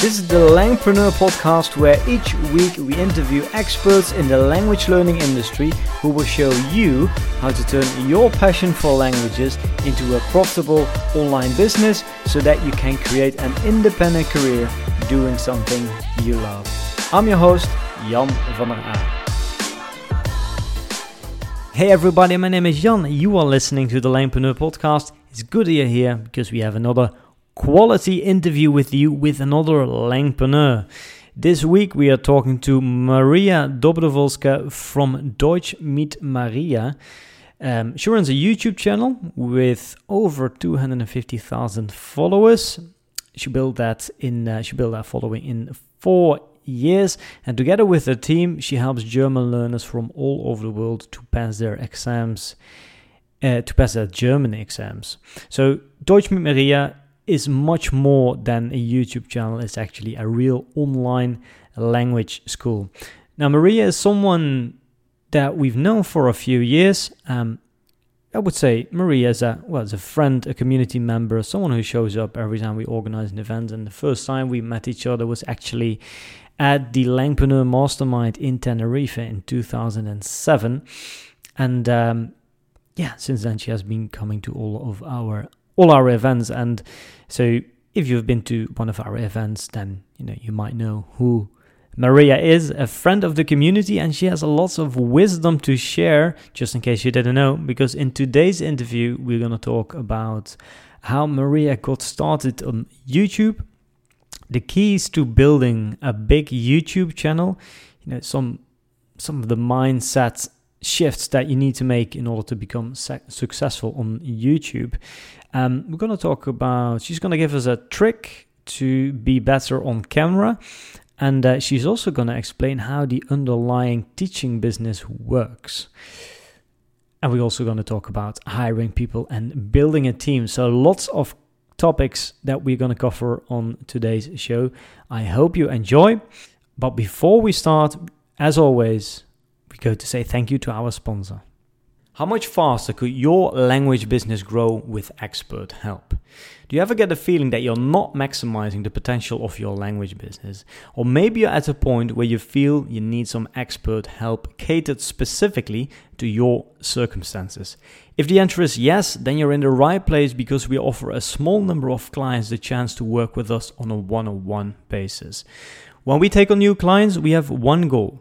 This is the Langpreneur podcast where each week we interview experts in the language learning industry who will show you how to turn your passion for languages into a profitable online business so that you can create an independent career doing something you love. I'm your host, Jan van der Aa. Hey everybody, my name is Jan. You are listening to the Langpreneur podcast. It's good that you're here because we have another quality interview with you with another Langpreneur. This week we are talking to Maria Dobrowolska from Deutsch mit Maria. Um, she runs a YouTube channel with over 250,000 followers. She built that in uh, she built that following in four years, and together with her team, she helps German learners from all over the world to pass their exams, uh, to pass their German exams. So Deutsch mit Maria is much more than a YouTube channel. It's actually a real online language school. Now, Maria is someone that we've known for a few years. Um, I would say Maria is a well, as a friend, a community member, someone who shows up every time we organize an event. And the first time we met each other was actually at the Langpreneur Mastermind in Tenerife in 2007. And um, yeah, since then she has been coming to all of our all our events. And so if you've been to one of our events, then you know you might know who Maria is, a friend of the community, and she has lots of wisdom to share, just in case you didn't know, because in today's interview, we're to talk about how Maria got started on YouTube, the keys to building a big YouTube channel, you know, some some of the mindset shifts that you need to make in order to become successful on YouTube. Um, we're going to talk about, she's going to give us a trick to be better on camera. And uh, she's also going to explain how the underlying teaching business works. And we're also going to talk about hiring people and building a team. So, lots of topics that we're going to cover on today's show. I hope you enjoy. But before we start, as always, we go to say thank you to our sponsor. How much faster could your language business grow with expert help? Do you ever get the feeling that you're not maximizing the potential of your language business? Or maybe you're at a point where you feel you need some expert help catered specifically to your circumstances. If the answer is yes, then you're in the right place because we offer a small number of clients the chance to work with us on a one on one basis. When we take on new clients, we have one goal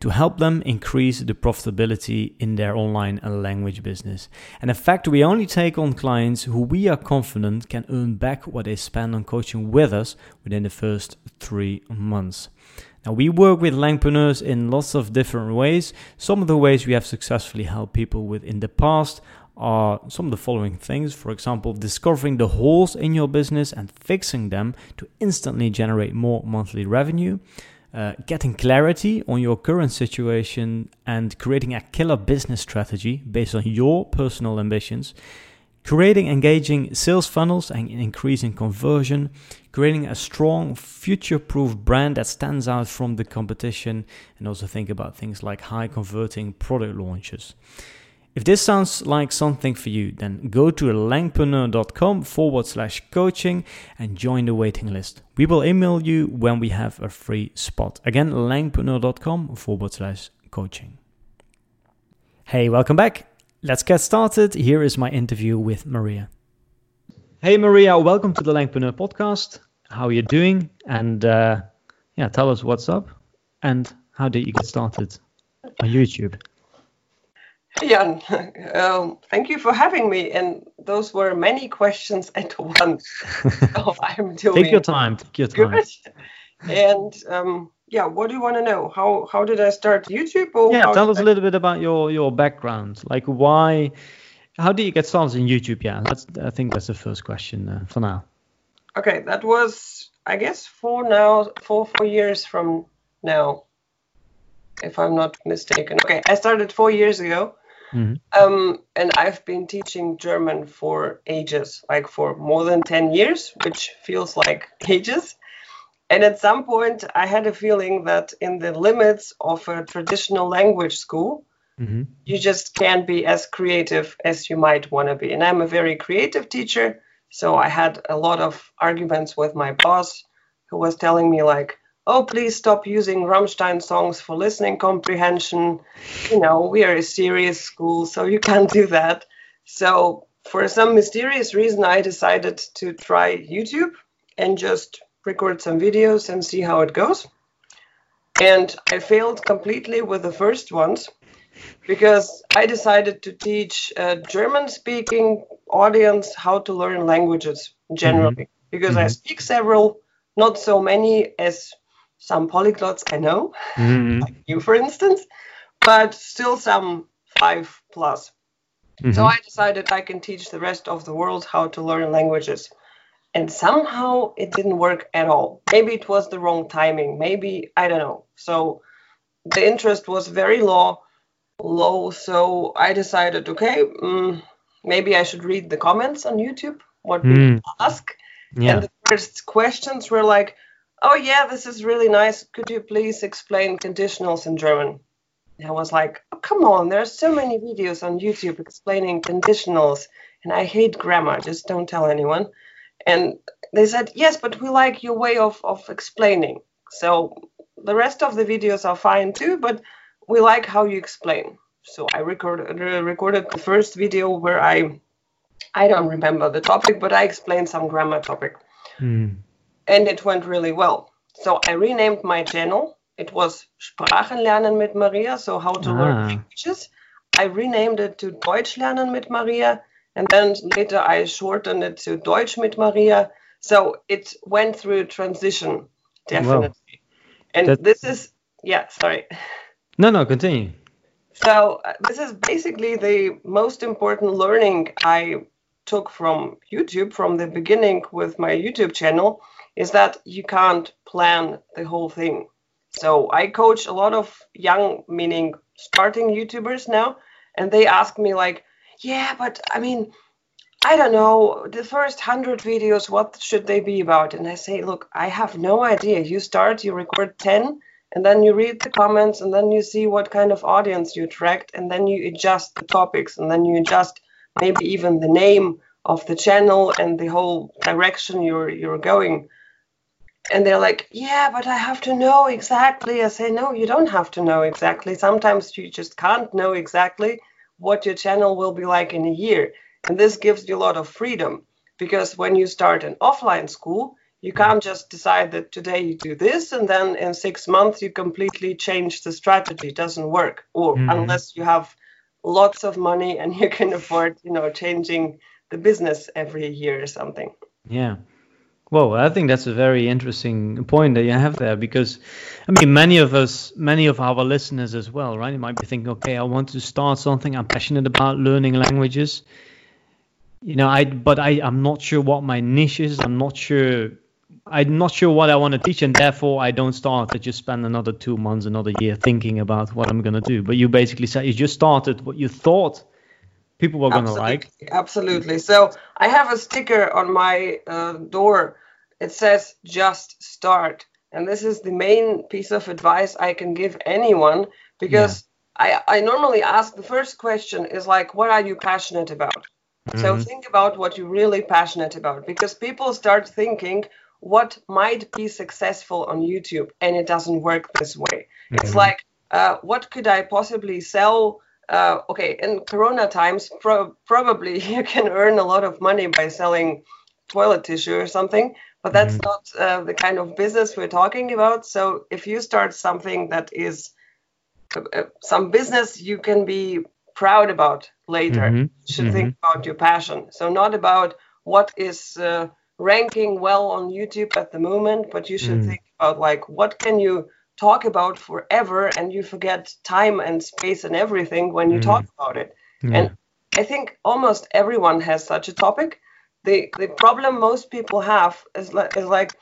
to help them increase the profitability in their online language business. And in fact, we only take on clients who we are confident can earn back what they spend on coaching with us within the first three months. Now, we work with Langpreneurs in lots of different ways. Some of the ways we have successfully helped people with in the past are some of the following things. For example, discovering the holes in your business and fixing them to instantly generate more monthly revenue uh, getting clarity on your current situation and creating a killer business strategy based on your personal ambitions, creating engaging sales funnels and increasing conversion, creating a strong future proof brand that stands out from the competition, and also think about things like high converting product launches. If this sounds like something for you, then go to langpreneur.com forward slash coaching and join the waiting list. We will email you when we have a free spot. Again, langpreneur.com forward slash coaching. Hey, welcome back. Let's get started. Here is my interview with Maria. Hey, Maria, welcome to the Langpreneur podcast. How are you doing? And uh, yeah, tell us what's up and how did you get started on YouTube? Jan, um, thank you for having me. And those were many questions at once. so I'm doing Take your time. Take your time. Good. And um, yeah, what do you want to know? How how did I start YouTube? yeah, tell us I... a little bit about your your background. Like why, how did you get started in YouTube? Yeah, that's I think that's the first question uh, for now. Okay, that was I guess four now four four years from now, if I'm not mistaken. Okay, I started four years ago Mm-hmm. Um, and I've been teaching German for ages, like for more than 10 years, which feels like ages. And at some point, I had a feeling that in the limits of a traditional language school, mm-hmm. you just can't be as creative as you might want to be. And I'm a very creative teacher. So I had a lot of arguments with my boss who was telling me like, "Oh, please stop using Rammstein songs for listening comprehension. You know, we are a serious school, so you can't do that." So for some mysterious reason, I decided to try YouTube and just record some videos and see how it goes. And I failed completely with the first ones because I decided to teach a German speaking audience how to learn languages generally. Mm-hmm. Because mm-hmm. I speak several, not so many as some polyglots I know, mm-hmm. like you, for instance, but still some five plus. Mm-hmm. So I decided I can teach the rest of the world how to learn languages. And somehow it didn't work at all. Maybe it was the wrong timing. Maybe, I don't know. So the interest was very low. Low. So I decided, okay, um, maybe I should read the comments on YouTube, what mm. people ask. Yeah. And the first questions were like, oh, yeah, this is really nice. Could you please explain conditionals in German? I was like, oh, come on, there are so many videos on YouTube explaining conditionals, and I hate grammar, just don't tell anyone. And they said, yes, but we like your way of, of explaining. So the rest of the videos are fine too, but we like how you explain. So I recorded, recorded the first video where I, I don't remember the topic, but I explained some grammar topic. Mm. And it went really well. So I renamed my channel it was Sprachen lernen mit Maria, so how to ah. learn languages. I renamed it to Deutsch lernen mit Maria, and then later I shortened it to Deutsch mit Maria. So it went through a transition, definitely. Wow. And that... this is, yeah, sorry. No, no, continue. So uh, this is basically the most important learning I took from YouTube from the beginning with my YouTube channel is that you can't plan the whole thing. So I coach a lot of young, meaning starting YouTubers now, and they ask me like, yeah, but I mean, I don't know, the first hundred videos, what should they be about? And I say, look, I have no idea. You start, you record 10, and then you read the comments, and then you see what kind of audience you attract, and then you adjust the topics, and then you adjust maybe even the name of the channel and the whole direction you're you're going and they're like, yeah, but I have to know exactly. I say, no, you don't have to know exactly. Sometimes you just can't know exactly what your channel will be like in a year. And this gives you a lot of freedom because when you start an offline school, you can't just decide that today you do this and then in six months you completely change the strategy. It doesn't work. Or mm-hmm. unless you have lots of money and you can afford, you know, changing the business every year or something. Yeah. Well, I think that's a very interesting point that you have there because, I mean, many of us, many of our listeners as well, right? You might be thinking, okay, I want to start something. I'm passionate about learning languages. You know, I but I I'm not sure what my niche is. I'm not sure. I'm not sure what I want to teach, and therefore I don't start. I just spend another two months, another year thinking about what I'm going to do. But you basically said you just started what you thought people were going to like. Absolutely. So I have a sticker on my uh, door. It says just start. And this is the main piece of advice I can give anyone because yeah. I, I normally ask the first question is like, what are you passionate about? Mm-hmm. So think about what you're really passionate about because people start thinking what might be successful on YouTube and it doesn't work this way. Mm-hmm. It's like, uh, what could I possibly sell? uh, okay, in Corona times, pro- probably you can earn a lot of money by selling toilet tissue or something, but that's mm-hmm. not uh, the kind of business we're talking about. So if you start something that is uh, uh some business you can be proud about later, mm-hmm. you should mm-hmm. think about your passion. So not about what is uh, ranking well on YouTube at the moment, but you should mm. think about like what can you talk about forever and you forget time and space and everything when you mm. talk about it. Mm. And I think almost everyone has such a topic. The the problem most people have is like, is like,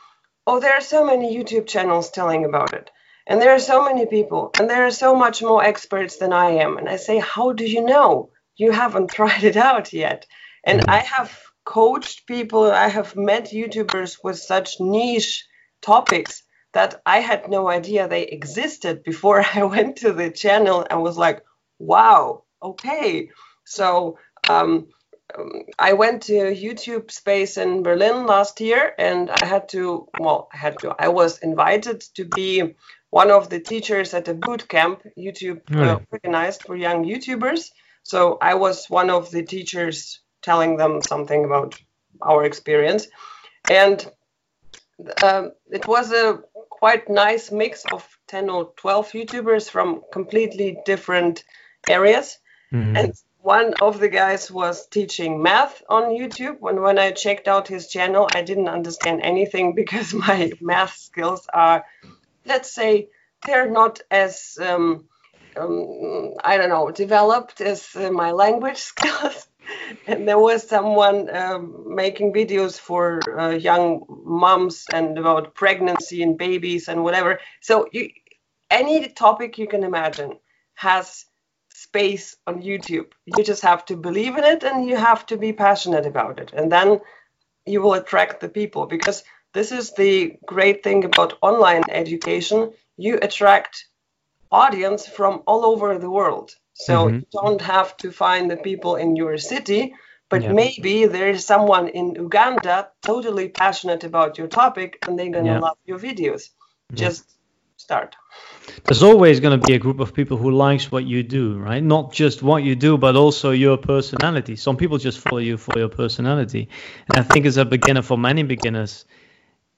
oh, there are so many YouTube channels telling about it. And there are so many people, and there are so much more experts than I am. And I say, how do you know? You haven't tried it out yet. And. I have coached people, I have met YouTubers with such niche topics that I had no idea they existed before I went to the channel and was like, wow, okay. So um, um, I went to YouTube space in Berlin last year, and I had to. Well, I had to. I was invited to be one of the teachers at a boot camp YouTube uh, organized for young YouTubers. So I was one of the teachers telling them something about our experience, and um, it was a quite nice mix of 10 or 12 YouTubers from completely different areas. Mm-hmm. And one of the guys was teaching math on YouTube. And when I checked out his channel, I didn't understand anything because my math skills are, let's say, they're not as um, um, I don't know developed as uh, my language skills. and there was someone um, making videos for uh, young moms and about pregnancy and babies and whatever. So you, any topic you can imagine has space on YouTube. You just have to believe in it and you have to be passionate about it. And then you will attract the people because this is the great thing about online education. You attract audience from all over the world. So mm-hmm. you don't have to find the people in your city, but yeah. maybe there's someone in Uganda totally passionate about your topic and they're going to yeah. love your videos. Yeah. Just start. There's always going to be a group of people who likes what you do, right? Not just what you do, but also your personality. Some people just follow you for your personality. And I think as a beginner, for many beginners,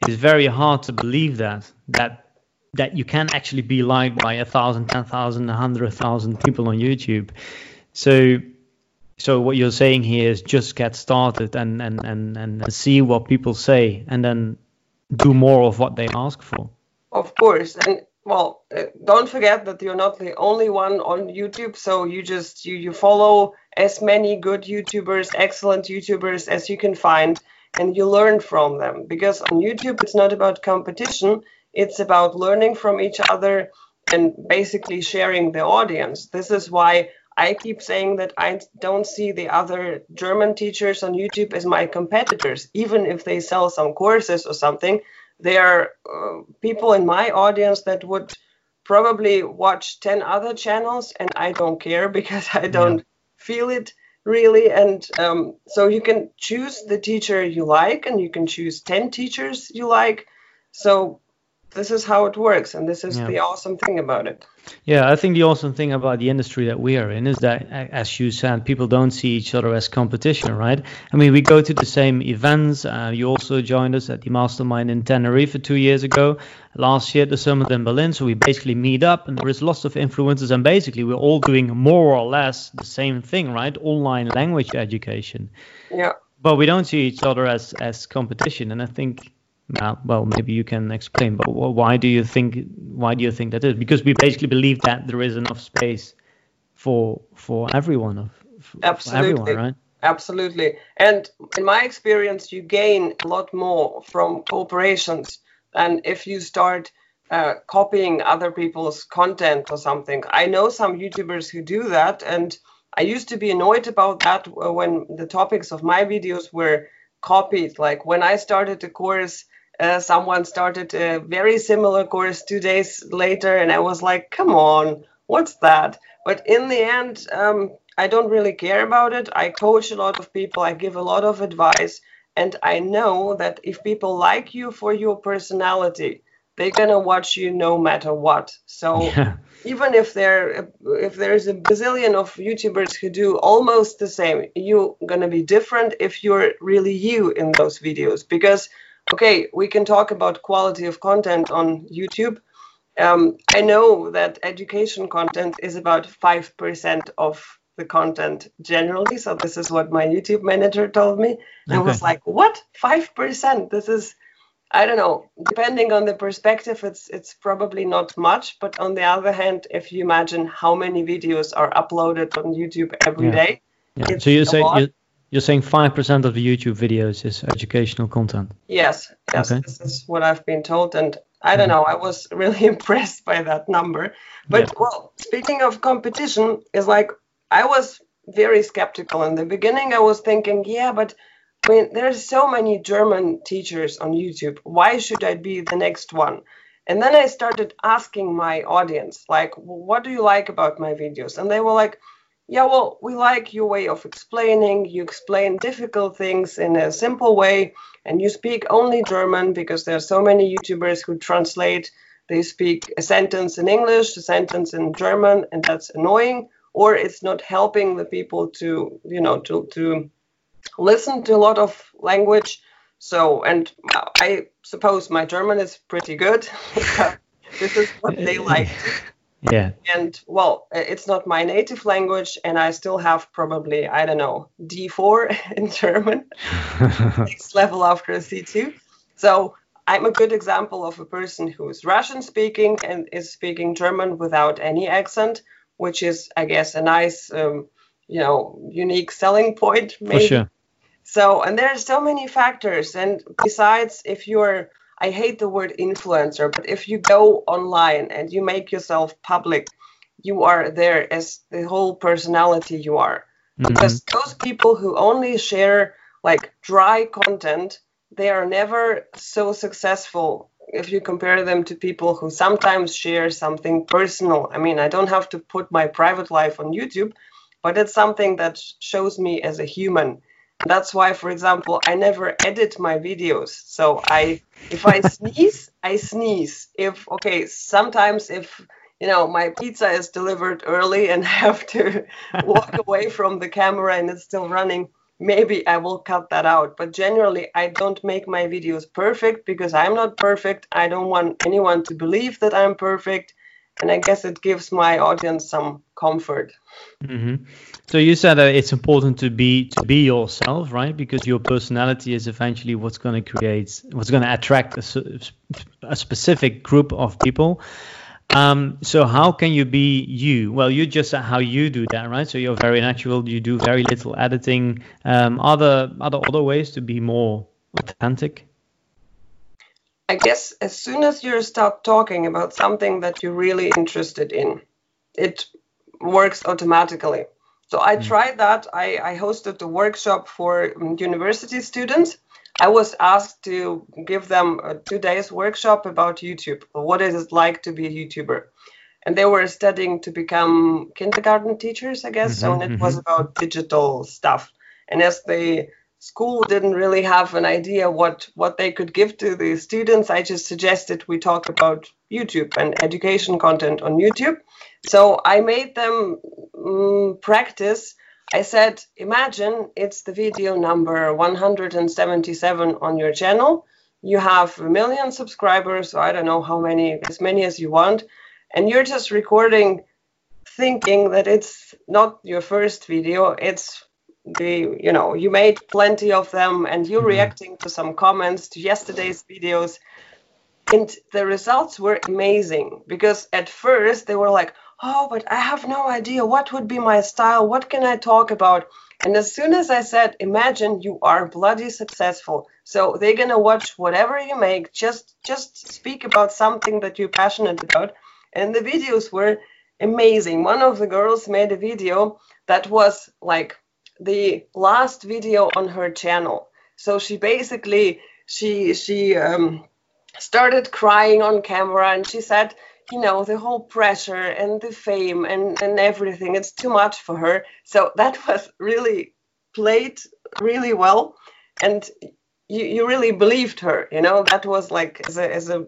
it's very hard to believe that that that you can actually be liked by a thousand, ten thousand, a hundred thousand people on YouTube. So, so what you're saying here is just get started and and and and see what people say, and then do more of what they ask for. Of course, and well, uh, don't forget that you're not the only one on YouTube. So you just you you follow as many good YouTubers, excellent YouTubers as you can find, and you learn from them. Because on YouTube, it's not about competition it's about learning from each other and basically sharing the audience. This is why I keep saying that I don't see the other German teachers on YouTube as my competitors, even if they sell some courses or something. They are uh, people in my audience that would probably watch 10 other channels, and I don't care because I don't yeah. feel it really. And um, so you can choose the teacher you like, and you can choose 10 teachers you like. So this is how it works and this is yeah. the awesome thing about it. Yeah i think the awesome thing about the industry that we are in is that as you said people don't see each other as competition right? I mean we go to the same events. Uh, you also joined us at the mastermind in tenerife two years ago. Last year the summit in berlin. So we basically meet up and there is lots of influences and basically we're all doing more or less the same thing right? Online language education. Yeah. But we don't see each other as as competition and i think well, maybe you can explain. But why do you think why do you think that is? Because we basically believe that there is enough space for for everyone of absolutely everyone, right? Absolutely. And in my experience, you gain a lot more from corporations than if you start uh, copying other people's content or something. I know some YouTubers who do that, and I used to be annoyed about that when the topics of my videos were copied. Like when I started the course uh, someone started a very similar course two days later, and I was like, come on, what's that? But in the end, um, I don't really care about it. I coach a lot of people, I give a lot of advice, and I know that if people like you for your personality, they're gonna watch you no matter what. So yeah. even if there if there's a bazillion of YouTubers who do almost the same, you're gonna be different if you're really you in those videos because okay, we can talk about quality of content on YouTube. Um, I know that education content is about 5% of the content generally. So this is what my YouTube manager told me. Okay. I was like, what? 5%? This is, I don't know, depending on the perspective, it's, it's probably not much. But on the other hand, if you imagine how many videos are uploaded on YouTube every yeah. day, yeah. So you say, you, you're saying 5% of the YouTube videos is educational content? Yes, yes, okay. this is what I've been told. And I don't mm-hmm. know, I was really impressed by that number. But yeah. well, speaking of competition, is like I was very skeptical in the beginning. I was thinking, yeah, but I mean, there's so many German teachers on YouTube. Why should I be the next one? And then I started asking my audience, like, what do you like about my videos? And they were like, yeah, well, we like your way of explaining. You explain difficult things in a simple way, and you speak only German because there are so many YouTubers who translate. They speak a sentence in English, a sentence in German, and that's annoying, or it's not helping the people to, you know, to to listen to a lot of language. So, and I suppose my German is pretty good. this is what they like. Yeah. And well, it's not my native language, and I still have probably, I don't know, D4 in German, next level after a C2. So I'm a good example of a person who is Russian speaking and is speaking German without any accent, which is, I guess, a nice, um, you know, unique selling point. Maybe. For sure. So, and there are so many factors. And besides, if you're I hate the word influencer, but if you go online and you make yourself public, you are there as the whole personality you are. Mm-hmm. Because those people who only share like dry content, they are never so successful if you compare them to people who sometimes share something personal. I mean, I don't have to put my private life on YouTube, but it's something that shows me as a human. That's why, for example, I never edit my videos. So I, if I sneeze, I sneeze. If okay, sometimes if you know my pizza is delivered early and I have to walk away from the camera and it's still running, maybe I will cut that out. But generally, I don't make my videos perfect because I'm not perfect. I don't want anyone to believe that I'm perfect and I guess it gives my audience some comfort. Mm-hmm. So you said that it's important to be to be yourself, right? Because your personality is eventually what's going to create, what's going to attract a, a, specific group of people. Um, so how can you be you? Well, you just how you do that, right? So you're very natural. You do very little editing. Um, other other other ways to be more authentic. I guess as soon as you start talking about something that you're really interested in, it works automatically. So I mm. tried that. I, I hosted a workshop for um, university students. I was asked to give them a two days workshop about YouTube, What is it like to be a YouTuber. And they were studying to become kindergarten teachers, I guess. Mm-hmm, so and it mm-hmm. was about digital stuff. And as they school didn't really have an idea what what they could give to the students. I just suggested we talk about youtube and education content on youtube. So i made them um, practice. I said imagine it's the video number 177 on your channel. You have a million subscribers so i don't know how many as many as you want and you're just recording thinking that it's not your first video. It's the you know you made plenty of them and you're mm-hmm. reacting to some comments to yesterday's videos. And the results were amazing because at first they were like oh but i have no idea what would be my style. What can i talk about? And as soon as i said imagine you are bloody successful. So they're going to watch whatever you make. Just just speak about something that you're passionate about. And the videos were amazing. One of the girls made a video that was like the last video on her channel. So she basically she she um, started crying on camera and she said, you know, the whole pressure and the fame and and everything it's too much for her. So that was really played really well, and you you really believed her. You know, that was like as a as a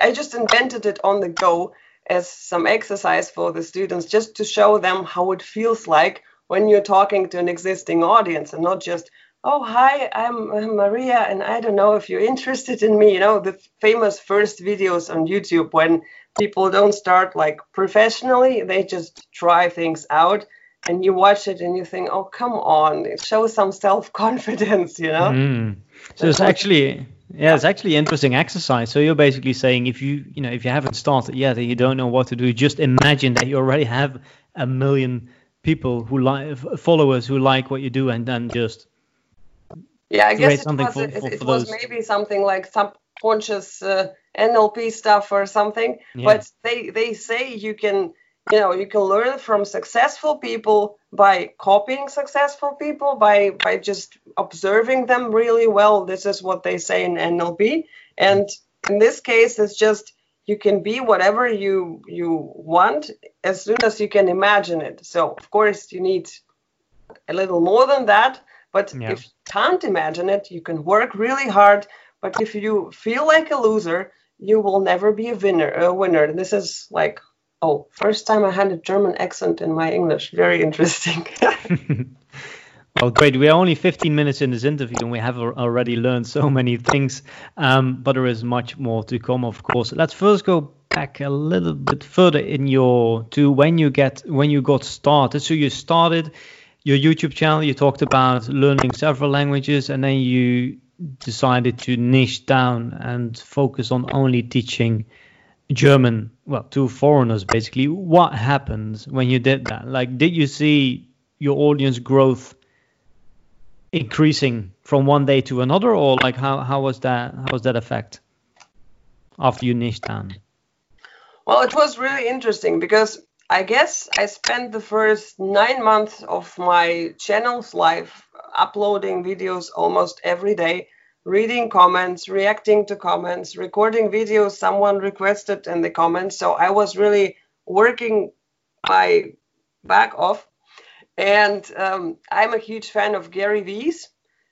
I just invented it on the go as some exercise for the students just to show them how it feels like when you're talking to an existing audience and not just oh hi I'm, maria and i don't know if you're interested in me you know the famous first videos on youtube when people don't start like professionally they just try things out and you watch it and you think oh come on it shows some self-confidence you know mm. so it's actually yeah it's actually interesting exercise so you're basically saying if you you know if you haven't started yet and you don't know what to do just imagine that you already have a million people who like followers who like what you do and then just yeah i guess it was, for, it, for, it was maybe something like subconscious uh, nlp stuff or something yeah. but they they say you can you know you can learn from successful people by copying successful people by by just observing them really well. This is what they say in nlp and in this case it's just you can be whatever you you want as soon as you can imagine it. So of course you need a little more than that, but yeah. if you can't imagine it, you can work really hard. But if you feel like a loser, you will never be a winner. A winner. This is like oh, first time I had a German accent in my English. Very interesting. Well, great. We are only 15 minutes in this interview and we have already learned so many things, um, but there is much more to come, of course. Let's first go back a little bit further in your to when you get when you got started. So you started your YouTube channel. You talked about learning several languages, and then you decided to niche down and focus on only teaching German, well, to foreigners basically. What happened when you did that? Like, did you see your audience growth? Increasing from one day to another, or like how how was that how was that effect after you niched down? Well, it was really interesting because I guess I spent the first nine months of my channel's life uploading videos almost every day, reading comments, reacting to comments, recording videos someone requested in the comments. So I was really working my back off and um, I'm a huge fan of Gary Vee's.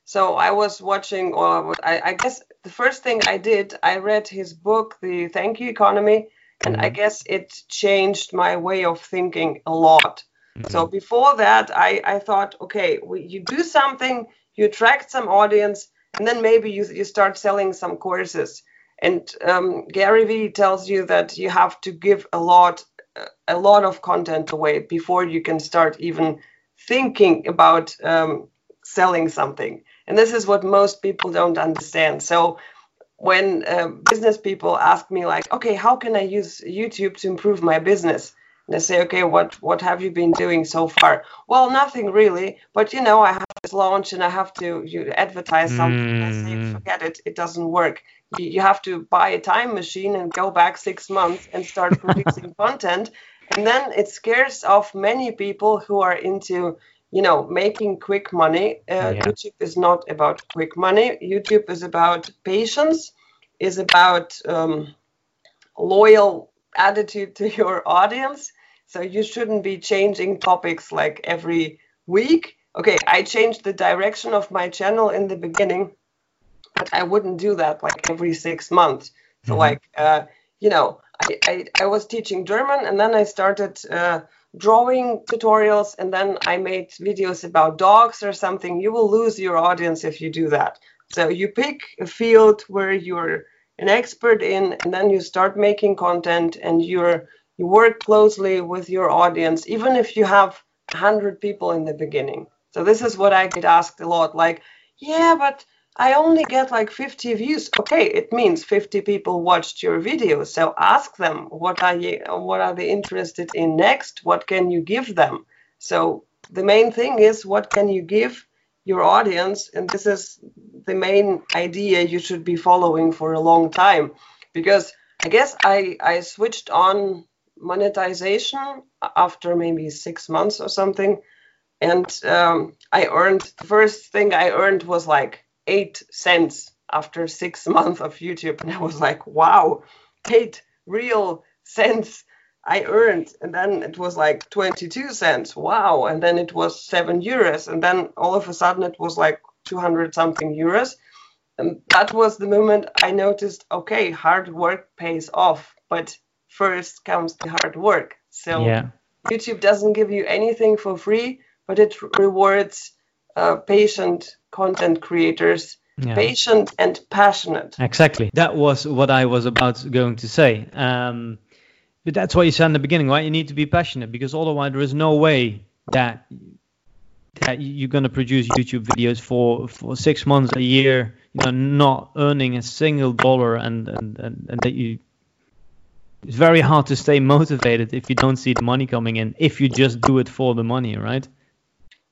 So I was watching, or I, I, guess the first thing I did, I read his book, The Thank You Economy, and mm-hmm. I guess it changed my way of thinking a lot. Mm-hmm. So before that, I, I thought, okay, we, you do something, you attract some audience, and then maybe you, you start selling some courses. And um, Gary Vee tells you that you have to give a lot, a lot of content away before you can start even thinking about um, selling something. And this is what most people don't understand. So when uh, business people ask me like, okay, how can I use YouTube to improve my business? And I say, okay, what what have you been doing so far? Well, nothing really, but you know, I have this launch and I have to you advertise something. Mm. I say, mm. forget it, it doesn't work. You, you have to buy a time machine and go back six months and start producing content and then it scares off many people who are into you know making quick money. Uh, yeah. youtube is not about quick money. Youtube is about patience is about um, loyal attitude to your audience. So you shouldn't be changing topics like every week. Okay i changed the direction of my channel in the beginning but i wouldn't do that like every six months. So mm-hmm. like uh, you know I, I, was teaching German and then I started uh, drawing tutorials and then I made videos about dogs or something. You will lose your audience if you do that. So you pick a field where you're an expert in and then you start making content and you're you work closely with your audience even if you have 100 people in the beginning. So this is what I get asked a lot like, yeah, but I only get like 50 views. Okay, it means 50 people watched your video. So ask them what are you what are they interested in next? What can you give them? So the main thing is what can you give your audience and this is the main idea you should be following for a long time because I guess I I switched on monetization after maybe 6 months or something and um, I earned the first thing I earned was like eight cents after six months of YouTube. And I was like, wow, eight real cents I earned. And then it was like 22 cents. Wow. And then it was seven euros. And then all of a sudden it was like 200 something euros. And that was the moment I noticed okay, hard work pays off. But first comes the hard work. So yeah. YouTube doesn't give you anything for free, but it rewards uh, patient content creators yeah. patient and passionate. Exactly. That was what i was about going to say. Um, but that's what you said in the beginning right? You need to be passionate because otherwise there is no way that that you're going to produce youtube videos for for six months a year you know not earning a single dollar and and and, and that you it's very hard to stay motivated if you don't see the money coming in if you just do it for the money right?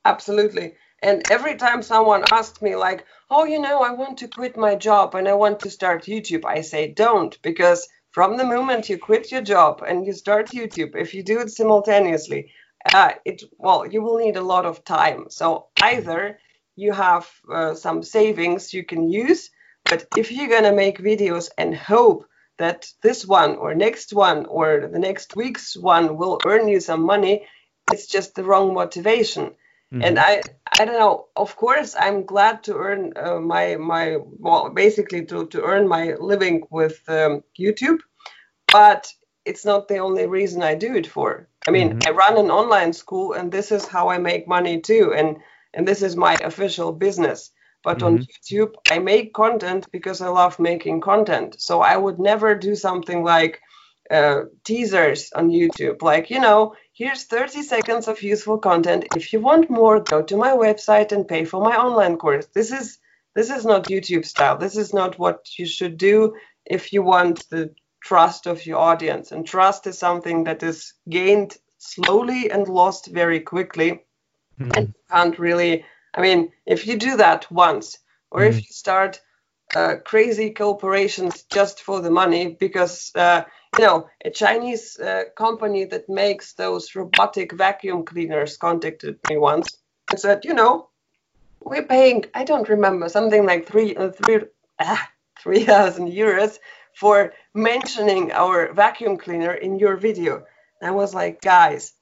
Absolutely and every time someone asks me, like, oh, you know, I want to quit my job and I want to start YouTube, I say, don't, because from the moment you quit your job and you start YouTube, if you do it simultaneously, uh, it well, you will need a lot of time. So either you have uh, some savings you can use, but if you're gonna make videos and hope that this one or next one or the next week's one will earn you some money, it's just the wrong motivation. Mm-hmm. And I, I don't know. Of course, I'm glad to earn uh, my my well, basically to to earn my living with um, YouTube, but it's not the only reason I do it for. I mean, mm-hmm. I run an online school, and this is how I make money too, and and this is my official business. But mm-hmm. on YouTube, I make content because I love making content. So I would never do something like uh, teasers on YouTube, like you know, here's 30 seconds of useful content. If you want more, go to my website and pay for my online course. This is this is not YouTube style. This is not what you should do if you want the trust of your audience. And trust is something that is gained slowly and lost very quickly. Mm-hmm. And you can't really, I mean, if you do that once, or mm-hmm. if you start uh, crazy corporations just for the money, because, uh, you know, a Chinese uh, company that makes those robotic vacuum cleaners contacted me once and said, you know, we're paying, I don't remember, something like three, uh, three, ah, 3,000 euros for mentioning our vacuum cleaner in your video. And I was like, guys,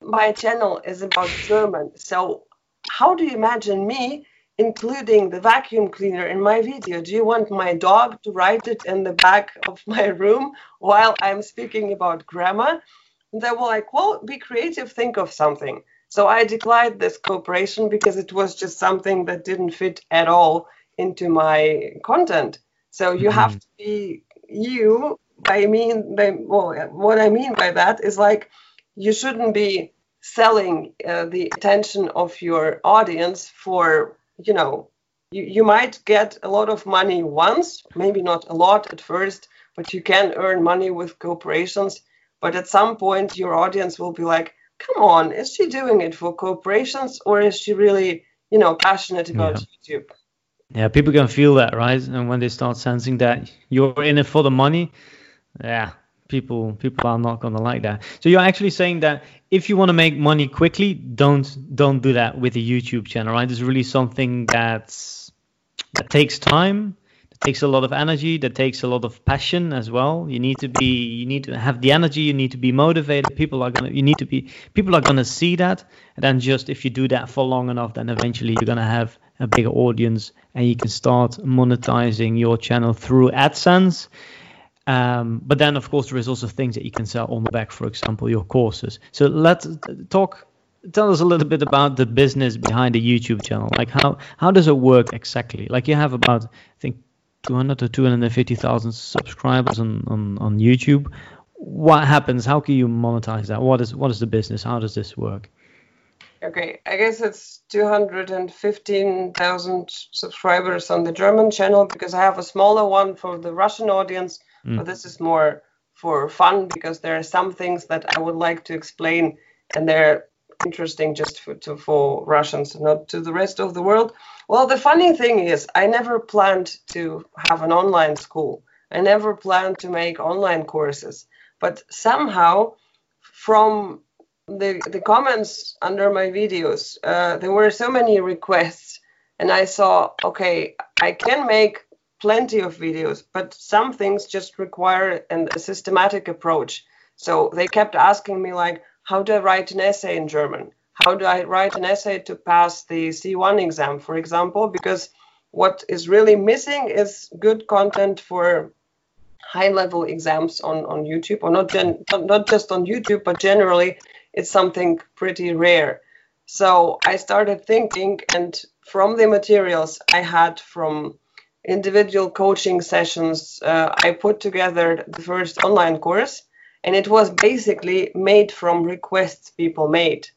my channel is about German. So how do you imagine me including the vacuum cleaner in my video? Do you want my dog to write it in the back of my room while I'm speaking about grammar? And they were like, well, be creative, think of something. So I declined this cooperation because it was just something that didn't fit at all into my content. So you mm-hmm. have to be you I mean by well, what I mean by that is like you shouldn't be selling uh, the attention of your audience for you know you, you might get a lot of money once maybe not a lot at first but you can earn money with corporations but at some point your audience will be like come on is she doing it for corporations or is she really you know passionate about yeah. youtube yeah, people can feel that, right? And when they start sensing that you're in it for the money, yeah, people people are not gonna like that. So you're actually saying that if you want to make money quickly, don't don't do that with a YouTube channel, right? It's really something that's that takes time, that takes a lot of energy, that takes a lot of passion as well. You need to be you need to have the energy, you need to be motivated. People are gonna you need to be people are gonna see that, and then just if you do that for long enough, then eventually you're gonna have a bigger audience and you can start monetizing your channel through AdSense. Um, but then, of course, there is also things that you can sell on the back, for example, your courses. So let's talk. Tell us a little bit about the business behind the YouTube channel. Like how how does it work exactly? Like you have about I think 200 to 250,000 subscribers on, on on YouTube. What happens? How can you monetize that? What is what is the business? How does this work? Okay, I guess it's 215,000 subscribers on the German channel because I have a smaller one for the Russian audience, mm. but this is more for fun because there are some things that I would like to explain and they're interesting just for, to, for Russians, not to the rest of the world. Well, the funny thing is, I never planned to have an online school. I never planned to make online courses, but somehow from the the comments under my videos, uh, there were so many requests, and I saw, okay, I can make plenty of videos, but some things just require an, a systematic approach. So they kept asking me like, how do I write an essay in German? How do I write an essay to pass the C1 exam, for example? Because what is really missing is good content for high level exams on, on YouTube, or not, gen- not just on YouTube, but generally it's something pretty rare. So I started thinking, and from the materials I had from individual coaching sessions, uh, I put together the first online course, and it was basically made from requests people made.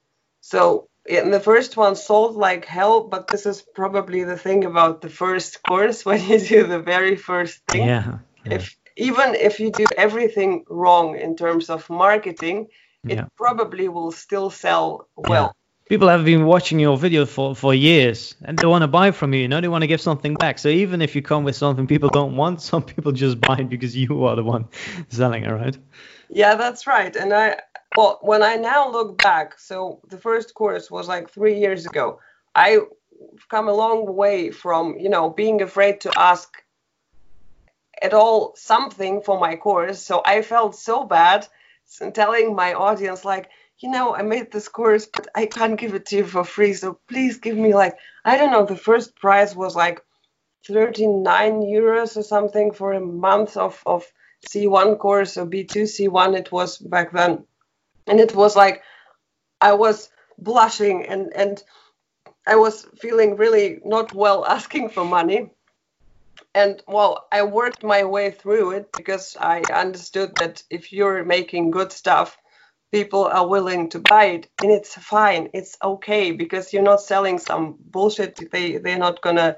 So in the first one sold like hell, but this is probably the thing about the first course when you do the very first thing. Yeah. yeah. If even if you do everything wrong in terms of marketing, it yeah. probably will still sell well. People have been watching your video for, for years and they want to buy from you, you know, they want to give something back. So even if you come with something people don't want, some people just buy it because you are the one selling it, right? Yeah, that's right. And I, well, when I now look back, so the first course was like three years ago. I've come a long way from, you know, being afraid to ask at all something for my course. So I felt so bad telling my audience like, you know, I made this course, but I can't give it to you for free. So please give me like, I don't know, the first price was like 39 euros or something for a month of, of C1 course or B2 C1 it was back then. And it was like I was blushing and, and I was feeling really not well asking for money. And well, I worked my way through it because I understood that if you're making good stuff, people are willing to buy it and it's fine. It's okay because you're not selling some bullshit they, they're not gonna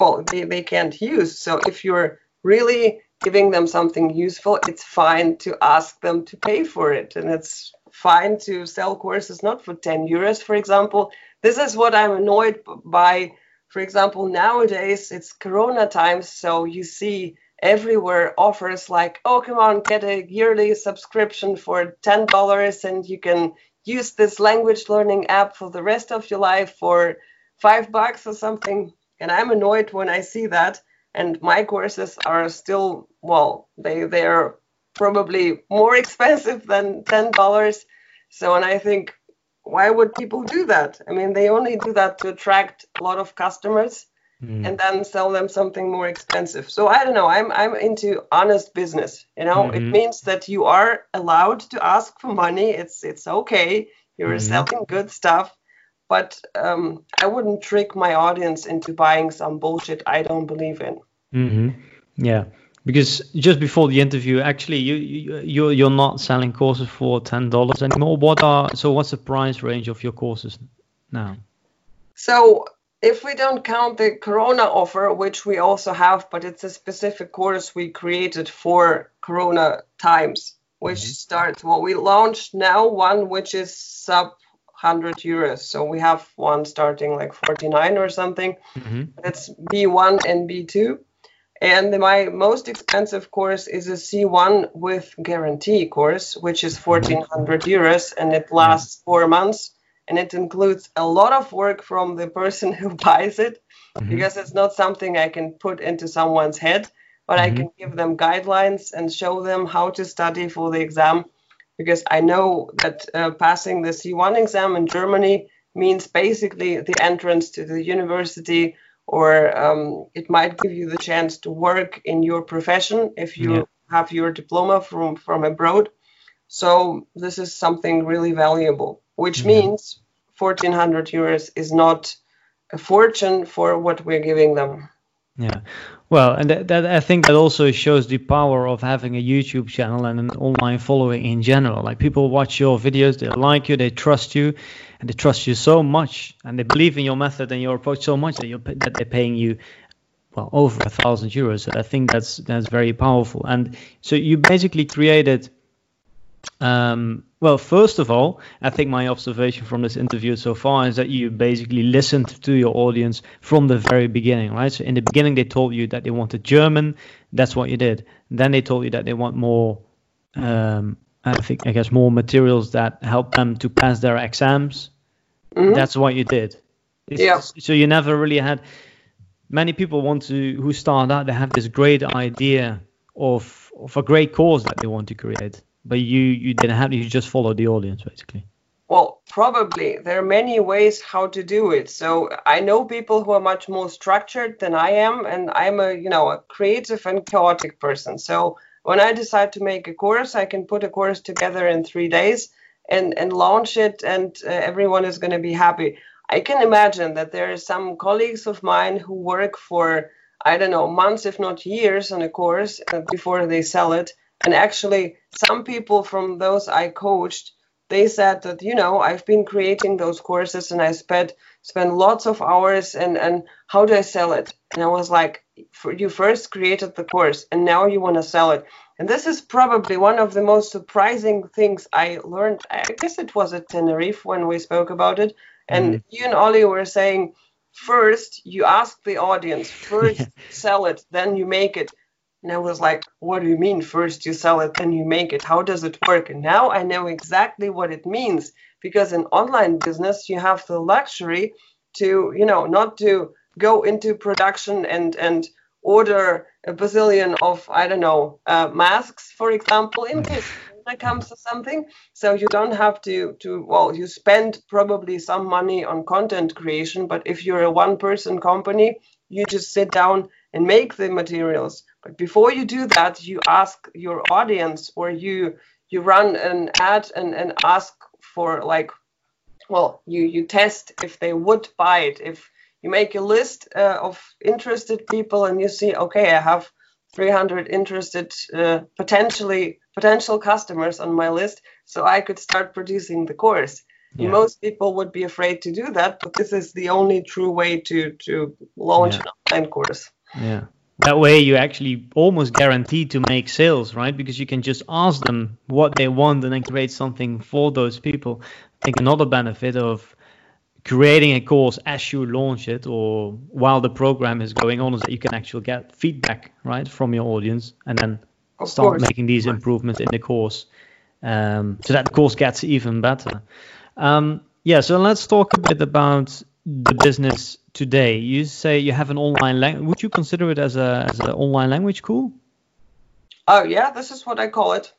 well they, they can't use. So if you're really giving them something useful, it's fine to ask them to pay for it. And it's fine to sell courses not for 10 euros, for example. This is what I'm annoyed by. For example, nowadays it's Corona times, so you see everywhere offers like, oh, come on, get a yearly subscription for $10 and you can use this language learning app for the rest of your life for five bucks or something. And I'm annoyed when I see that. And my courses are still well they they're probably more expensive than ten dollars. So and i think why would people do that? I mean they only do that to attract a lot of customers mm. and then sell them something more expensive so i don't know i'm i'm into honest business you know mm-hmm. it means that you are allowed to ask for money it's it's okay you're mm-hmm. selling good stuff but um, I wouldn't trick my audience into buying some bullshit I don't believe in. Mm-hmm. Yeah, because just before the interview, actually, you, you you're you're not selling courses for ten dollars anymore. What are so? What's the price range of your courses now? So if we don't count the Corona offer, which we also have, but it's a specific course we created for Corona times, which mm-hmm. starts well, we launched now one which is sub 100 euros. So we have one starting like 49 or something. Mm-hmm. It's B1 and B2. And my most expensive course is a C1 with guarantee course, which is 1400 euros and it lasts four months. And it includes a lot of work from the person who buys it mm-hmm. because it's not something I can put into someone's head, but mm-hmm. I can give them guidelines and show them how to study for the exam because I know that uh, passing the C1 exam in Germany means basically the entrance to the university, or um, it might give you the chance to work in your profession if you yeah. have your diploma from, from abroad. So this is something really valuable, which yeah. means 1400 euros is not a fortune for what we're giving them. Yeah. Well, and that, I think that also shows the power of having a YouTube channel and an online following in general. Like people watch your videos, they like you, they trust you, and they trust you so much, and they believe in your method and your approach so much that you that they're paying you well over a thousand euros. So I think that's that's very powerful. And so you basically created um, well, first of all, I think my observation from this interview so far is that you basically listened to your audience from the very beginning, right? So in the beginning, they told you that they wanted German. That's what you did. Then they told you that they want more, um, I think, I guess, more materials that help them to pass their exams. Mm-hmm. That's what you did. It's, yeah. So you never really had. Many people want to who start out. They have this great idea of of a great cause that they want to create but you you didn't have you just followed the audience basically. Well probably. There are many ways how to do it. So i know people who are much more structured than i am and i'm a you know a creative and chaotic person. So when i decide to make a course i can put a course together in three days and and launch it and uh, everyone is going to be happy. I can imagine that there are some colleagues of mine who work for i don't know months if not years on a course uh, before they sell it and actually, some people from those I coached, they said that, you know, I've been creating those courses and I spent spent lots of hours and and how do I sell it? And I was like, you first created the course and now you want to sell it. And this is probably one of the most surprising things I learned. I guess it was at Tenerife when we spoke about it. And mm. you and Ollie were saying, first you ask the audience, first sell it, then you make it. And I was like, what do you mean? First you sell it, then you make it. How does it work? And now I know exactly what it means because in online business, you have the luxury to, you know, not to go into production and, and order a bazillion of I don't know uh, masks, for example, in case it comes to something. So you don't have to to well, you spend probably some money on content creation, but if you're a one-person company, you just sit down and make the materials. But before you do that, you ask your audience or you you run an ad and, and ask for like well you you test if they would buy it if you make a list uh, of interested people and you see okay i have 300 interested uh, potentially potential customers on my list so i could start producing the course yeah. most people would be afraid to do that but this is the only true way to to launch yeah. an online course yeah that way you actually almost guaranteed to make sales right? Because you can just ask them what they want and then create something for those people. I think another benefit of creating a course as you launch it or while the program is going on is that you can actually get feedback right from your audience and then of start course. making these improvements in the course um, so that the course gets even better. Um, yeah so let's talk a bit about the business today you say you have an online language would you consider it as a as an online language cool oh yeah this is what i call it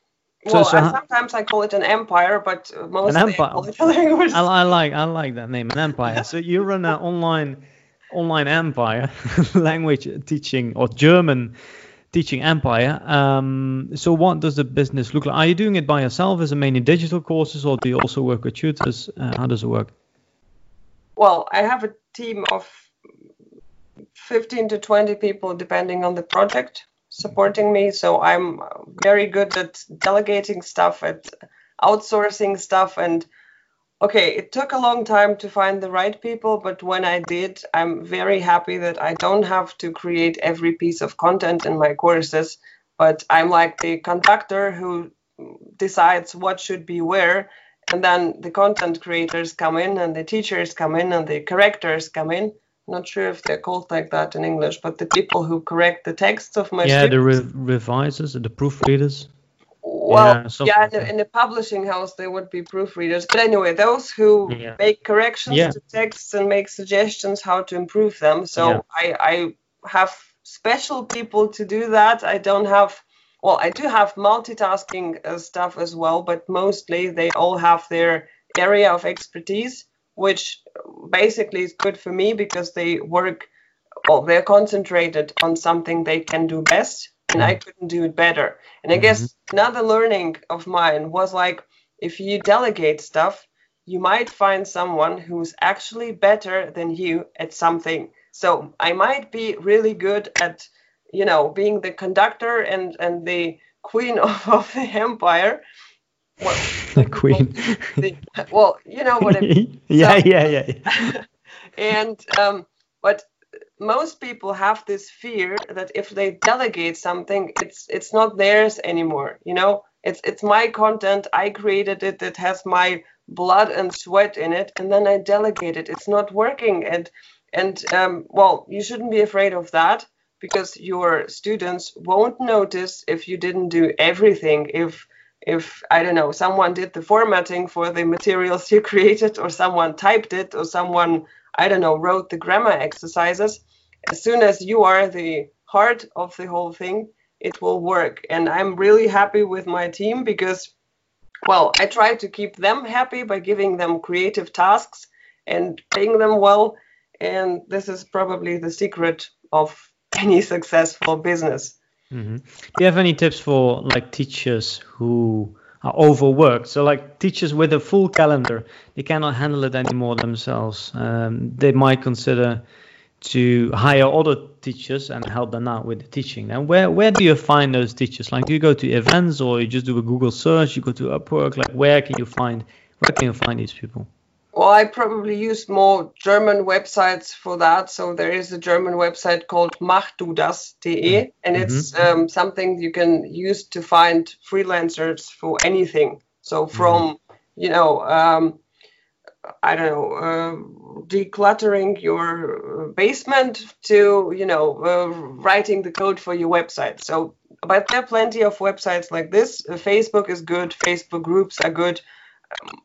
well, so, so sometimes I call it an empire, but mostly an empire. I call it a language. I, I, like I like that name, an empire. so you run an online online empire, language teaching or German teaching empire. Um, so what does the business look like? Are you doing it by yourself? Is it mainly digital courses, or do you also work with tutors? Uh, how does it work? Well, I have a team of 15 to 20 people, depending on the project supporting me. So I'm very good at delegating stuff, at outsourcing stuff. And okay, it took a long time to find the right people, but when I did, I'm very happy that I don't have to create every piece of content in my courses, but I'm like the conductor who decides what should be where. And then the content creators come in, and the teachers come in, and the correctors come in not sure if they're called like that in English, but the people who correct the texts of my yeah, students. the re- revisers, the proofreaders. Well, yeah, yeah in, the, in, the, publishing house they would be proofreaders, but anyway, those who yeah. make corrections yeah. to texts and make suggestions how to improve them. So I, I have special people to do that. I don't have. Well, I do have multitasking uh, stuff as well, but mostly they all have their area of expertise which basically is good for me because they work well, they're concentrated on something they can do best and I mm-hmm. couldn't do it better. And I mm-hmm. guess another learning of mine was like if you delegate stuff, you might find someone who's actually better than you at something. So I might be really good at, you know, being the conductor and and the queen of, of the empire, well, the queen. The, well, you know what I mean. yeah, so, yeah, yeah, yeah. and um, but most people have this fear that if they delegate something, it's it's not theirs anymore. You know, it's it's my content. I created it. It has my blood and sweat in it, and then I delegate it. It's not working, and and um, well, you shouldn't be afraid of that because your students won't notice if you didn't do everything. If if I don't know, someone did the formatting for the materials you created, or someone typed it, or someone, I don't know, wrote the grammar exercises, as soon as you are the heart of the whole thing, it will work. And I'm really happy with my team because, well, I try to keep them happy by giving them creative tasks and paying them well. And this is probably the secret of any successful business. Mm-hmm. Do you have any tips for like teachers who are overworked? So like teachers with a full calendar, they cannot handle it anymore themselves. Um, they might consider to hire other teachers and help them out with the teaching. And where where do you find those teachers? Like do you go to events or you just do a Google search? You go to Upwork? Like where can you find where can you find these people? Well, I probably use more German websites for that. So there is a German website called machdudas.de, and mm-hmm. it's um, something you can use to find freelancers for anything. So mm-hmm. from, mm-hmm. you know, um, I don't know, uh, decluttering your basement to, you know, uh, writing the code for your website. So, but there are plenty of websites like this. Uh, Facebook is good. Facebook groups are good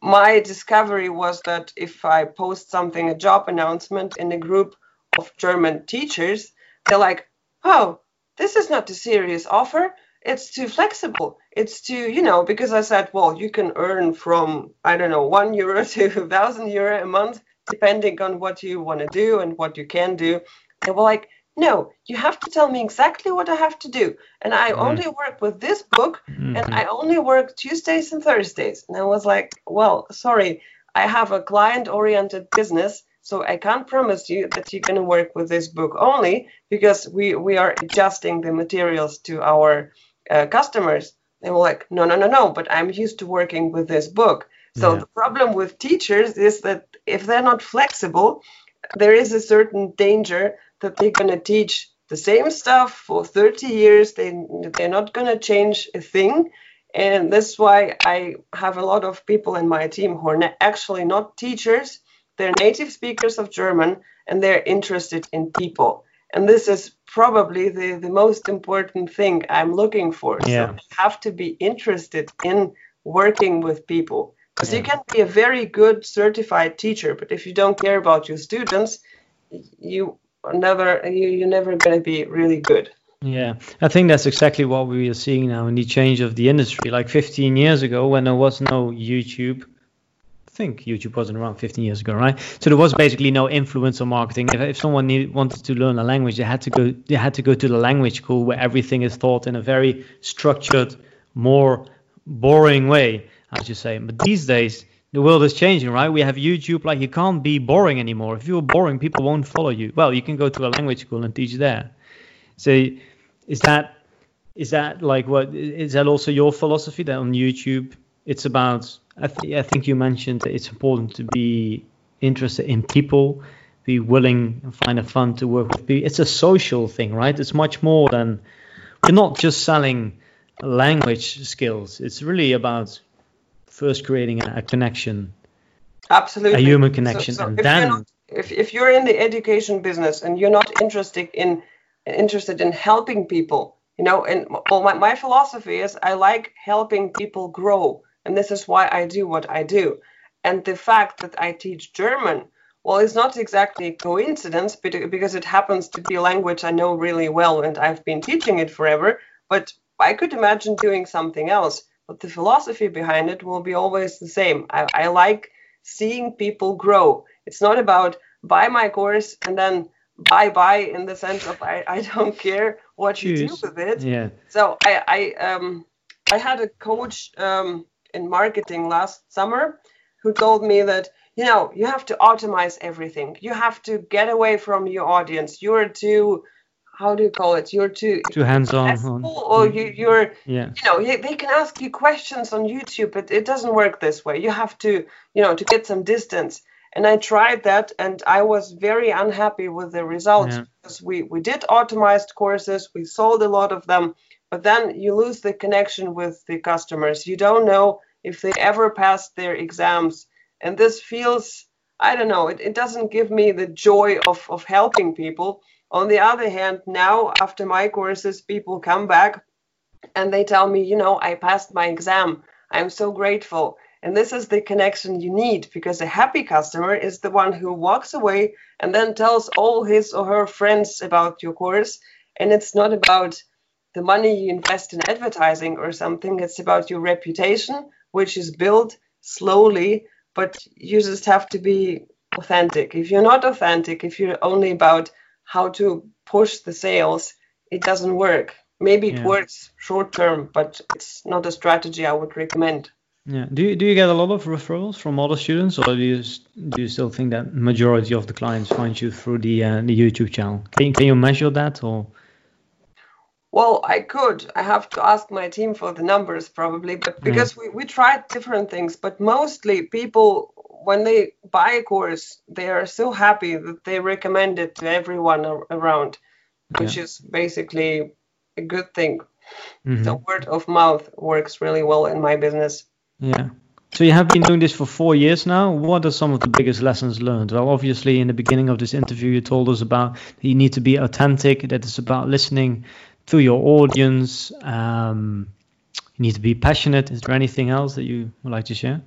my discovery was that if I post something, a job announcement in a group of German teachers, they're like, oh, this is not a serious offer. It's too flexible. It's too, you know, because I said, well, you can earn from, I don't know, one euro to a thousand euro a month, depending on what you want to do and what you can do. They were like, no, you have to tell me exactly what I have to do. And I mm. only work with this book mm-hmm. and I only work Tuesdays and Thursdays. And I was like, well, sorry, I have a client oriented business. So I can't promise you that you're going to work with this book only because we, we are adjusting the materials to our uh, customers. They were like, no, no, no, no, but I'm used to working with this book. So yeah. the problem with teachers is that if they're not flexible, there is a certain danger that they're going to teach the same stuff for 30 years. They, they're not going to change a thing. And that's why I have a lot of people in my team who are actually not teachers. They're native speakers of German and they're interested in people. And this is probably the, the most important thing I'm looking for. Yeah. So you have to be interested in working with people. Because yeah. you can be a very good certified teacher, but if you don't care about your students, you never you, you're never going to be really good yeah i think that's exactly what we are seeing now in the change of the industry like 15 years ago when there was no youtube I think YouTube wasn't around 15 years ago, right? So there was basically no influencer marketing. If, if someone needed, wanted to learn a language, they had to go. They had to go to the language school where everything is taught in a very structured, more boring way, I should say. But these days, the world is changing, right? We have YouTube. Like you can't be boring anymore. If you're boring, people won't follow you. Well, you can go to a language school and teach there. So, is that is that like what is that also your philosophy that on YouTube it's about? I, th- I think you mentioned that it's important to be interested in people, be willing and find it fun to work with people. It's a social thing, right? It's much more than we're not just selling language skills. It's really about first creating a, a connection absolutely. a human connection so, so and if then not, if, if you're in the education business and you're not interested in interested in helping people you know and well, my, my philosophy is i like helping people grow and this is why i do what i do. And the fact that i teach german well it's not exactly a coincidence because it happens to be a language i know really well and i've been teaching it forever but i could imagine doing something else but the philosophy behind it will be always the same. I, I like seeing people grow. It's not about buy my course and then bye bye in the sense of I, I don't care what you do with it. Yeah. So I I um I had a coach um in marketing last summer who told me that you know you have to automate everything. You have to get away from your audience. You're too how do you call it? You're too too hands-on, or you, mm-hmm. you're yeah. you know they can ask you questions on YouTube, but it doesn't work this way. You have to you know to get some distance. And I tried that, and I was very unhappy with the results yeah. because we we did automized courses, we sold a lot of them, but then you lose the connection with the customers. You don't know if they ever passed their exams, and this feels I don't know. It, it doesn't give me the joy of of helping people on the other hand, now after my courses, people come back and they tell me, you know, I passed my exam. I'm so grateful. And this is the connection you need because a happy customer is the one who walks away and then tells all his or her friends about your course. And it's not about the money you invest in advertising or something, it's about your reputation, which is built slowly, but you just have to be authentic. If you're not authentic, if you're only about how to push the sales, it doesn't work. Maybe it yeah. works short term, but it's not a strategy I would recommend. Yeah. Do you do you get a lot of referrals from other students, or do you do you still think that majority of the clients find you through the uh, the YouTube channel? Can can you measure that or? Well, I could. I have to ask my team for the numbers probably, but because we, we tried different things, but mostly people when they buy a course, they are so happy that they recommend it to everyone around, which yeah. is basically a good thing. Mm-hmm. The word of mouth works really well in my business. Yeah. So you have been doing this for four years now. What are some of the biggest lessons learned? Well, obviously, in the beginning of this interview, you told us about you need to be authentic. That it's about listening to your audience. Um, you need to be passionate. Is there anything else that you would like to share?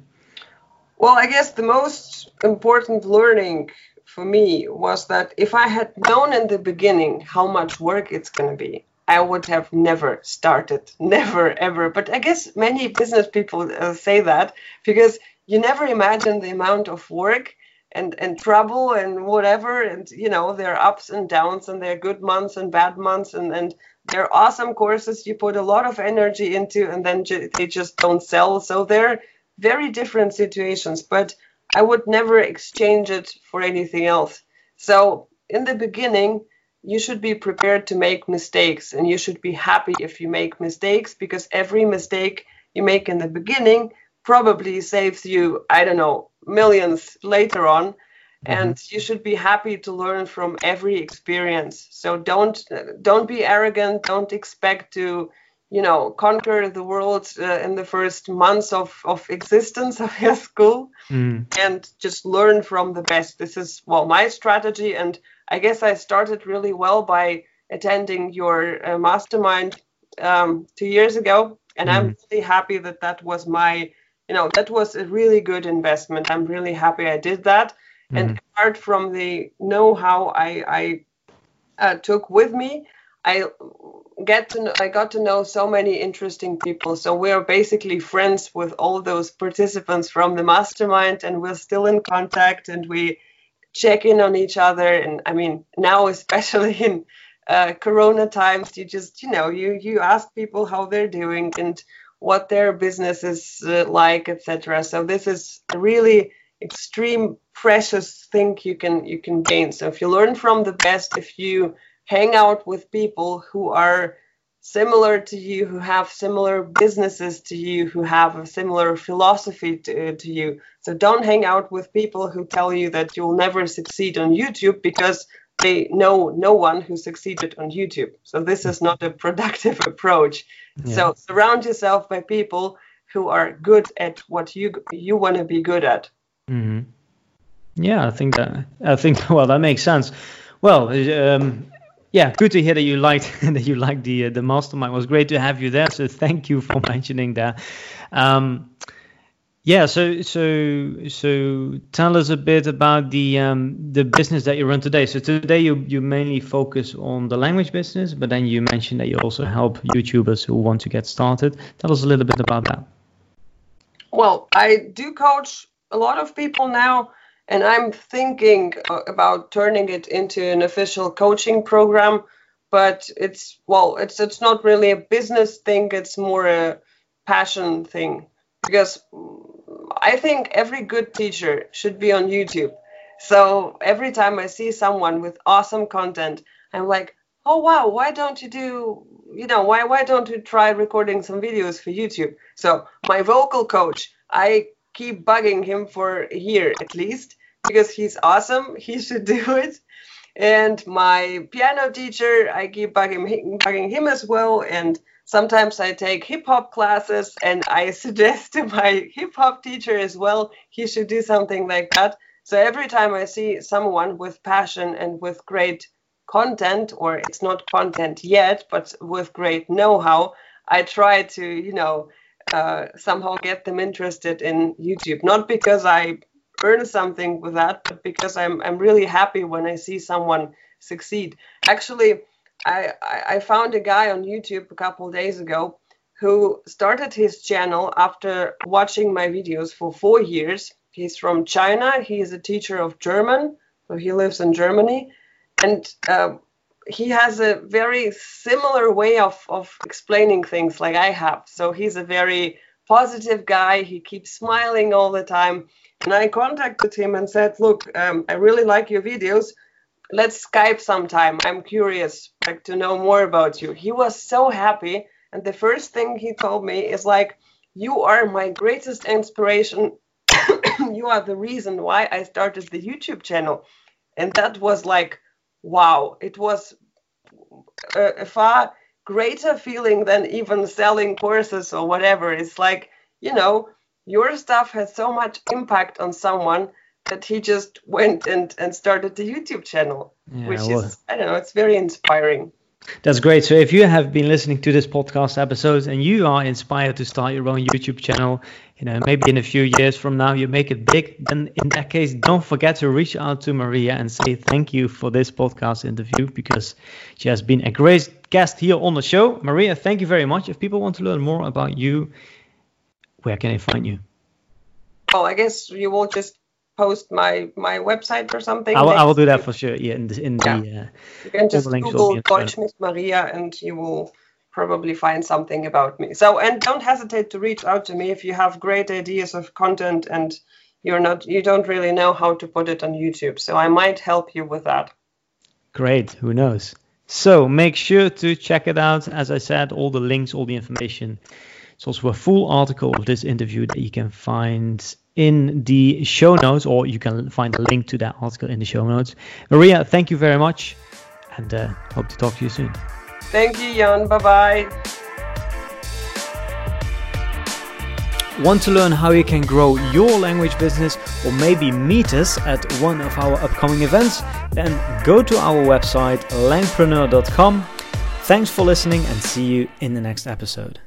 Well, I guess the most important learning for me was that if I had known in the beginning how much work it's going to be, I would have never started, never ever. But I guess many business people uh, say that because you never imagine the amount of work and and trouble and whatever and you know there are ups and downs and there are good months and bad months and and there are awesome courses you put a lot of energy into and then ju- they just don't sell so they're very different situations but i would never exchange it for anything else. So in the beginning you should be prepared to make mistakes and you should be happy if you make mistakes because every mistake you make in the beginning probably saves you i don't know millions later on. Mm-hmm. and you should be happy to learn from every experience. So don't don't be arrogant. Don't expect to you know conquer the world uh, in the first months of, of existence of your school mm. and just learn from the best this is well my strategy and i guess i started really well by attending your uh, mastermind um, two years ago and mm. i'm really happy that that was my you know that was a really good investment i'm really happy i did that mm-hmm. and apart from the know-how i i uh, took with me i get to know, i got to know so many interesting people so we're basically friends with all those participants from the mastermind and we're still in contact and we check in on each other and i mean now especially in uh, corona times you just you know you you ask people how they're doing and what their business is uh, like, etc. So this is really extreme precious thing you can you can gain. So if you learn from the best, if you hang out with people who are similar to you, who have similar businesses to you, who have a similar philosophy to, to you. So don't hang out with people who tell you that you'll never succeed on YouTube because they know no one who succeeded on YouTube. So this is not a productive approach. Yeah. So surround yourself by people who are good at what you you want to be good at. Mm-hmm. Yeah, I think that I think well that makes sense. Well, um, yeah, good to hear that you liked that you liked the uh, the mastermind. It was great to have you there. So thank you for mentioning that. Um, yeah, so so so tell us a bit about the um, the business that you run today. So today you you mainly focus on the language business, but then you mentioned that you also help YouTubers who want to get started. Tell us a little bit about that. Well, I do coach a lot of people now, and I'm thinking about turning it into an official coaching program. But it's well, it's it's not really a business thing. It's more a passion thing because mm, I think every good teacher should be on YouTube. So every time I see someone with awesome content, I'm like, oh wow, why don't you do, you know, why why don't you try recording some videos for YouTube? So my vocal coach, I keep bugging him for a year at least because he's awesome. He should do it. And my piano teacher, I keep bugging bugging him as well. And sometimes I take hip hop classes and I suggest to my hip hop teacher as well, he should do something like that. So every time I see someone with passion and with great content, or it's not content yet, but with great know how, I try to, you know, uh, somehow get them interested in YouTube. Not because I earn something with that, but because I'm, I'm really happy when I see someone succeed. Actually, I, I found a guy on YouTube a couple days ago who started his channel after watching my videos for four years. He's from China. He is a teacher of German, so he lives in Germany, and uh, he has a very similar way of, of explaining things like I have. So he's a very positive guy. He keeps smiling all the time. And I contacted him and said, Look, um, I really like your videos let's Skype sometime. I'm curious like to know more about you. He was so happy. And the first thing he told me is like, you are my greatest inspiration. you are the reason why I started the YouTube channel. And that was like, wow, it was a, a far greater feeling than even selling courses or whatever. It's like, you know, your stuff has so much impact on someone that he just went and, and started the YouTube channel, yeah, which well, is I don't know, it's very inspiring. That's great. So if you have been listening to this podcast episode and you are inspired to start your own YouTube channel, you know, maybe in a few years from now you make it big, then in that case, don't forget to reach out to Maria and say thank you for this podcast interview because she has been a great guest here on the show. Maria, thank you very much. If people want to learn more about you, where can they find you? Oh, I guess you will just post my my website or something. I will, I will do that for sure. Yeah, in the in yeah. the uh, you can just Google Deutsch mit Maria and you will probably find something about me. So and don't hesitate to reach out to me if you have great ideas of content and you're not you don't really know how to put it on YouTube. So I might help you with that. Great. Who knows? So make sure to check it out. As I said, all the links, all the information. It's also a full article of this interview that you can find in the show notes, or you can find a link to that article in the show notes. Maria, thank you very much, and uh, hope to talk to you soon. Thank you, Jan. Bye bye. Want to learn how you can grow your language business or maybe meet us at one of our upcoming events? Then go to our website langpreneur.com. Thanks for listening and see you in the next episode.